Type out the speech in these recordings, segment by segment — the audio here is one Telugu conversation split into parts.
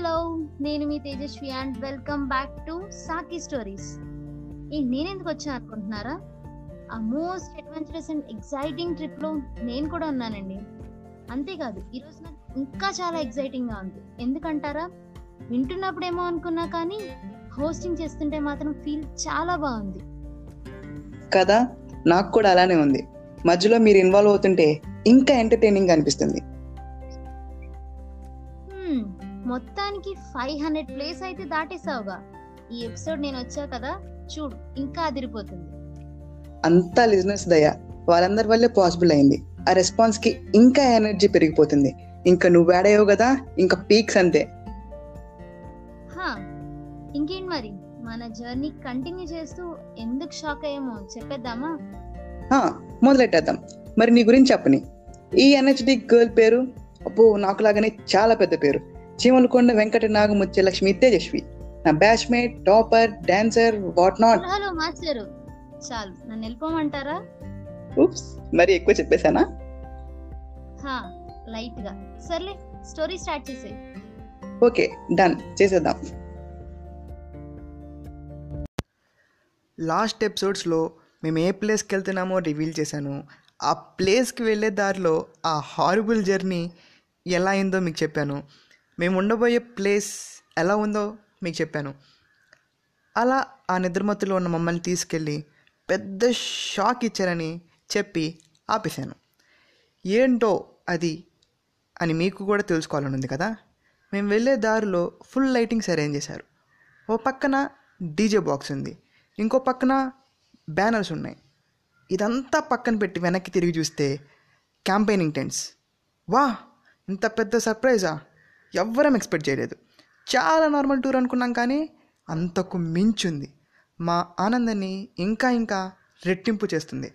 హలో నేను మీ Tejaswi and welcome back to Saki stories ఈ నేనెందుకు వచ్చాను అనుకుంటున్నారా? ఆ మోస్ట్ అడ్వెంచరస్ అండ్ ఎగ్జైటింగ్ ట్రిప్లో నేను కూడా ఉన్నానండి. అంతేకాదు ఈరోజు నాకు ఇంకా చాలా ఎగ్జైటింగ్గా ఉంది. ఎందుకంటారా? వింటున్నప్పుడేమో అనుకున్నా కానీ హోస్టింగ్ చేస్తుంటే మాత్రం ఫీల్ చాలా బాగుంది. కదా నాకు కూడా అలానే ఉంది. మధ్యలో మీరు ఇన్వాల్వ్ అవుతుంటే ఇంకా ఎంటర్టైనింగ్ అనిపిస్తుంది. మొత్తానికి ఫైవ్ హండ్రెడ్ ప్లేస్ అయితే దాటేసావుగా. ఈ ఎపిసోడ్ నేను వచ్చా కదా చూడు ఇంకా అదిరిపోతుంది. అంతా లిజినెస్ దయ వాళ్ళందరి వల్లే పాసిబుల్ అయింది. ఆ రెస్పాన్స్కి ఇంకా ఎనర్జీ పెరిగిపోతుంది. ఇంకా నువ్వు అయ్యావు కదా ఇంకా పీక్స్ అంతే. హా ఇంకేంటి మరి? మన జర్నీ కంటిన్యూ చేస్తూ ఎందుకు షాక్ అయ్యామో చెప్పేద్దామా? మొదలెట్టేద్దాం. మరి నీ గురించి చెప్పని. ఈ ఎనర్జెటిక్ గర్ల్ పేరు అబ్బో నాకు లాగానే చాలా పెద్ద పేరు. చీమలకొండ వెంకట నాగముత్య లక్ష్మి తేజస్వి. నా batchmate topper dancer what not. Hello, master. చాలు. నన్ను వెళ్ళిపోమంటారా? ఊప్స్ మరి ఎక్కువ చెప్పేశానా? హా లైట్గా సర్లే స్టోరీ స్టార్ట్ చేసే ఓకే డన్. చేసేద్దాం. లాస్ట్ ఎపిసోడ్స్లో మేము ఏ ప్లేస్కి వెళ్తున్నామో రివీల్ చేశాను. ఆ ప్లేస్కి వెళ్ళే దారిలో ఆ హారిబుల్ జర్నీ ఎలా అయిందో మీకు చెప్పాను. మేము ఉండబోయే ప్లేస్ ఎలా ఉందో మీకు చెప్పాను. అలా ఆ నిద్రమత్తులో ఉన్న మమ్మల్ని తీసుకెళ్ళి పెద్ద షాక్ ఇచ్చారని చెప్పి ఆపేశాను. ఏంటో అది అని మీకు కూడా తెలుసుకోవాలని ఉంది కదా? మేము వెళ్ళే దారిలో ఫుల్ లైటింగ్స్ అరేంజ్ చేశారు. ఓ పక్కన డీజే బాక్స్ ఉంది. ఇంకో పక్కన బ్యానర్స్ ఉన్నాయి. ఇదంతా పక్కన పెట్టి వెనక్కి తిరిగి చూస్తే క్యాంపెయినింగ్ టెంట్స్. వా ఇంత పెద్ద సర్ప్రైజా? ఎవ్వరం ఎక్స్పెక్ట్ చేయలేదు. చాలా నార్మల్ టూర్ అనుకున్నాం కానీ అంతకు మించుంది. మా ఆనందాన్ని ఇంకా ఇంకా రెట్టింపు చేస్తుంది.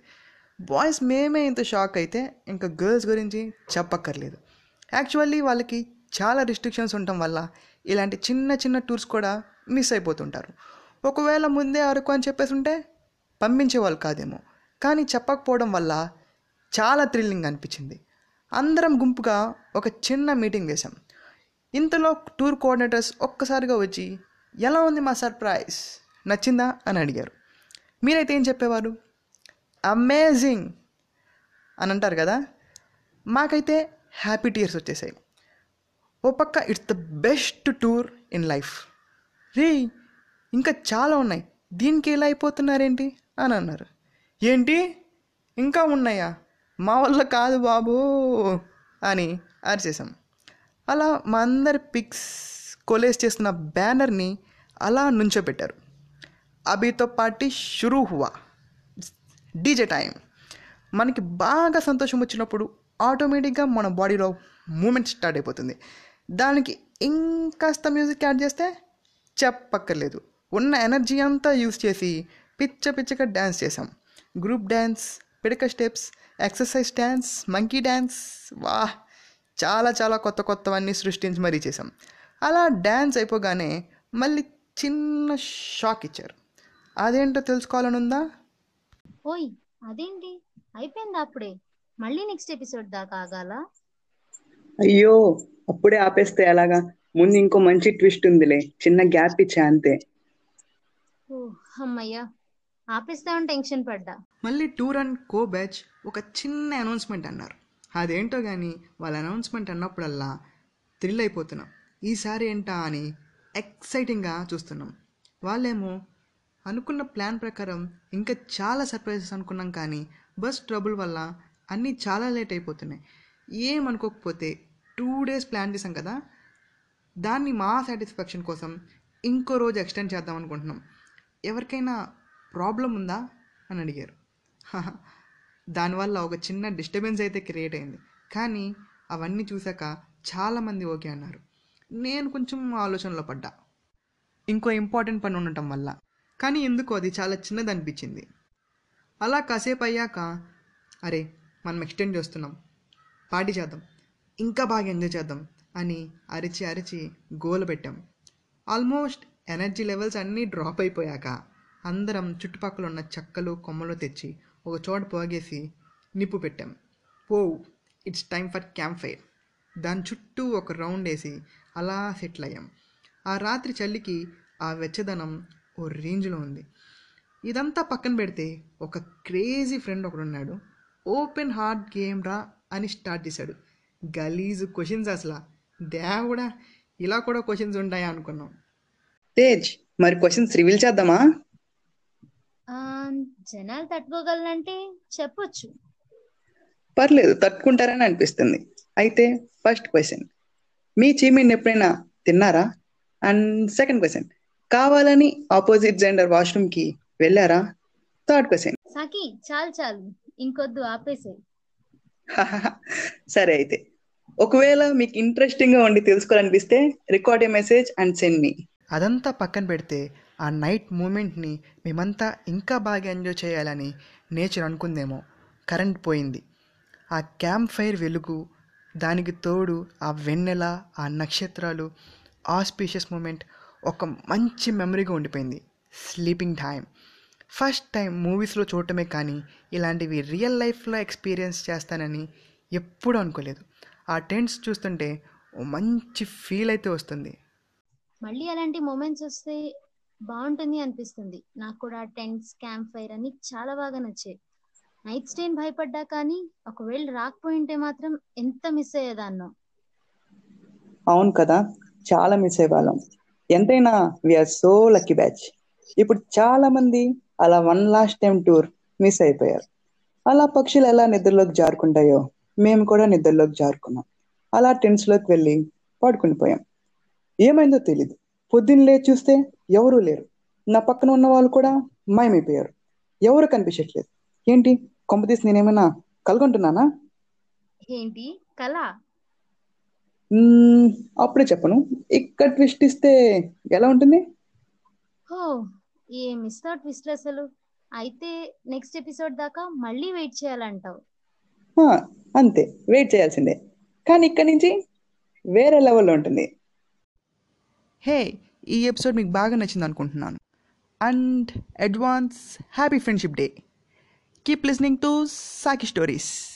బాయ్స్ మేమే ఇంత షాక్ అయితే ఇంకా గర్ల్స్ గురించి చెప్పక్కర్లేదు. యాక్చువల్లీ వాళ్ళకి చాలా రిస్ట్రిక్షన్స్ ఉండటం వల్ల ఇలాంటి చిన్న చిన్న టూర్స్ కూడా మిస్ అయిపోతుంటారు. ఒకవేళ ముందే అరకు అని చెప్పేసి ఉంటే పంపించేవాళ్ళు కాదేమో. కానీ చెప్పకపోవడం వల్ల చాలా థ్రిల్లింగ్ అనిపించింది. అందరం గుంపుగా ఒక చిన్న మీటింగ్ వేసాం ఇంతలో టూర్ కోఆర్డినేటర్స్ ఒక్కసారిగా వచ్చి ఎలా ఉంది మా సర్ప్రైజ్? నచ్చిందా? అని అడిగారు. మీరైతే ఏం చెప్పేవారు? అమేజింగ్ అని అంటారు కదా మాకైతే హ్యాపీ టీయర్స్ వచ్చేసాయి. ఓ పక్క it's the best tour in life. రే ఇంకా చాలా ఉన్నాయి. దీనికి ఎలా అయిపోతున్నారేంటి? అని అన్నారు. ఏంటి? ఇంకా ఉన్నాయా? మా వల్ల కాదు బాబు అని అరిచేసాం అలా మా అందరి పిక్స్ కొలేజ్ చేస్తున్న బ్యానర్ని అలా నుంచోబెట్టారు. అభితో పార్టీ షురూ హువా. DJ time. మనకి బాగా సంతోషం వచ్చినప్పుడు ఆటోమేటిక్గా మన బాడీలో మూమెంట్ స్టార్ట్ అయిపోతుంది. దానికి ఇంకాస్త మ్యూజిక్ యాడ్ చేస్తే చెప్పక్కర్లేదు. ఉన్న ఎనర్జీ అంతా యూస్ చేసి పిచ్చ పిచ్చగా డ్యాన్స్ చేసాం group dance పిడక steps exercise dance monkey dance వాహ్! చాలా చాలా కొత్త కొత్తవన్నీ సృష్టించి మరీ చేసాం అలా డ్యాన్స్ అయిపోగానే మళ్ళీ చిన్న షాక్ ఇచ్చారు. అదేంటో తెలుసుకోవాలని ఉందా ఓయ్ అదేంటి? అయిపోయింది అప్పుడే? మళ్ళీ నెక్స్ట్ ఎపిసోడ్ దాకా ఆగాల? అయ్యో అప్పుడే ఆపేస్తే ఎలాగా? ముందు ఇంకో మంచి ట్విస్ట్ ఉందిలే. చిన్న గ్యాప్ ఇచ్చా అంతే. ఓ అమ్మయ్యా. ఆపేస్తామని టెన్షన్ పడ్డా. మళ్ళీ టూర్ అండ్ కో బ్యాచ్ ఒక చిన్న అనౌన్స్మెంట్ అన్నారు. అదేంటో కానీ వాళ్ళ అనౌన్స్మెంట్ అన్నప్పుడల్లా థ్రిల్ అయిపోతున్నాం. ఈసారి ఏంటా అని ఎక్సైటింగ్గా చూస్తున్నాం. వాళ్ళేమో అనుకున్న ప్లాన్ ప్రకారం ఇంకా చాలా సర్ప్రైజెస్ అనుకున్నాం కానీ బస్ ట్రబుల్ వల్ల అన్నీ చాలా లేట్ అయిపోతున్నాయి. ఏమనుకోకపోతే టూ డేస్ ప్లాన్ చేసాం కదా దాన్ని మా సాటిస్ఫాక్షన్ కోసం ఇంకో రోజు ఎక్స్టెండ్ చేద్దాం అనుకుంటున్నాం. ఎవరికైనా ప్రాబ్లం ఉందా? అని అడిగారు. దానివల్ల ఒక చిన్న డిస్టర్బెన్స్ అయితే క్రియేట్ అయింది. కానీ అవన్నీ చూశాక చాలామంది ఓకే అన్నారు. నేను కొంచెం ఆలోచనలో పడ్డా. ఇంకో ఇంపార్టెంట్ పని ఉండటం వల్ల. కానీ ఎందుకో అది చాలా చిన్నది అనిపించింది. అలా కాసేపు అయ్యాక అరే మనం ఎక్స్టెండ్ చేస్తున్నాం. పార్టీ చేద్దాం. ఇంకా బాగా ఎంజాయ్ చేద్దాం అని అరిచి అరిచి గోలు పెట్టాం. ఆల్మోస్ట్ ఎనర్జీ లెవెల్స్ అన్నీ డ్రాప్ అయిపోయాక అందరం చుట్టుపక్కల ఉన్న చెక్కలు కొమ్మలు తెచ్చి ఒక చోట పోగేసి నిప్పు పెట్టాం. పో it's time for campfire. దాని చుట్టూ ఒక రౌండ్ వేసి అలా సెటిల్ అయ్యాం. ఆ రాత్రి చలికి ఆ వెచ్చదనం ఓ రేంజ్లో ఉంది. ఇదంతా పక్కన పెడితే ఒక క్రేజీ ఫ్రెండ్ ఒకడున్నాడు. ఓపెన్ హార్ట్ గేమ్ రా అని స్టార్ట్ చేశాడు. గలీజ్ క్వశ్చన్స్ అసలు. దేవుడా ఇలా కూడా క్వశ్చన్స్ ఉంటాయా అనుకున్నాం. తేజ్ మరి క్వశ్చన్స్ రివీల్ చేద్దామా? జనాలు తట్టుకోగలనంటే చెప్పొచ్చు. పర్లేదు తట్టుకుంటారని అనిపిస్తుంది. అయితే ఫస్ట్ క్వశ్చన్ మీ చీమీని ఎప్పుడైనా తిన్నారా? అండ్ సెకండ్ క్వశ్చన్ కావాలని ఆపోజిట్ జెండర్ వాష్రూమ్కి వెళ్ళారా? థర్డ్ క్వశ్చన్ సాకి చాలు చాలు. ఇంకొద్దు ఆపేసే. సరే అయితే. ఒకవేళ మీకు ఇంట్రెస్టింగ్గా ఉండి తెలుసుకోవాలనిపిస్తే record a message and send me అదంతా పక్కన పెడితే ఆ నైట్ మూమెంట్ని మేమంతా ఇంకా బాగా ఎంజాయ్ చేయాలని నేచర్ అనుకుందేమో. కరెంట్ పోయింది. ఆ క్యాంప్ ఫైర్ వెలుగు దానికి తోడు ఆ వెన్నెల ఆ నక్షత్రాలు ఆస్పీషియస్ మూమెంట్ ఒక మంచి మెమరీగా ఉండిపోయింది. స్లీపింగ్ టైం ఫస్ట్ టైం మూవీస్లో చూడటమే కానీ ఇలాంటివి రియల్ లైఫ్లో ఎక్స్పీరియన్స్ చేస్తానని ఎప్పుడూ అనుకోలేదు. ఆ టెంట్స్ చూస్తుంటే ఓ మంచి ఫీల్ అయితే వస్తుంది. మళ్ళీ అలాంటి మూమెంట్స్ వస్తే బాగుంటుంది అనిపిస్తుంది. నాకు కూడా టెంట్స్ క్యాంప్ ఫైర్ అని చాలా బాగా నచ్చాయి. నైట్ స్టేన్ భయపడ్డా కానీ ఒకవేళ రాకపోయింటే మాత్రం ఎంత మిస్ అయ్యేదాన్నో. అవును కదా చాలా మిస్ అయ్యేవాళ్ళం. ఎంతైనా విఆర్ సో లక్కీ బ్యాచ్ ఇప్పుడు చాలా మంది అలా one last time tour miss అయిపోయారు. అలా పక్షులు ఎలా నిద్రలోకి జారుకుంటాయో మేము కూడా నిద్రలోకి జారుకున్నాం. అలా టెంట్స్లోకి వెళ్ళి పడుకుని పోయాం. ఏమైందో తెలీదు. పొద్దున్న లేచి చూస్తే ఎవరూ లేరు. నా పక్కన ఉన్న వాళ్ళు కూడా మాయమైపోయారు. ఎవరు కనిపించట్లేదు. ఏంటి? కొంపతీసి నేనేమైనా కలుగుంటున్నానా? ఏంటి? కళ అప్పుడే చెప్పను. ఇక్కడ ట్విస్ట్ ఇస్తే ఎలా ఉంటుంది? హో ఏ మిస్ అవుట్ ట్విస్ట్ అసలు? అయితే నెక్స్ట్ ఎపిసోడ్ దాకా మళ్ళీ వెయిట్ చేయాలంటావు. అంతే. వెయిట్ చేయాల్సిందే. కానీ ఇక్కడి నుంచి వేరే లెవెల్లో ఉంటుంది. హే ఈ ఎపిసోడ్ మీకు బాగా నచ్చింది అనుకుంటున్నాను. And advance happy friendship day. Keep listening to Saki stories.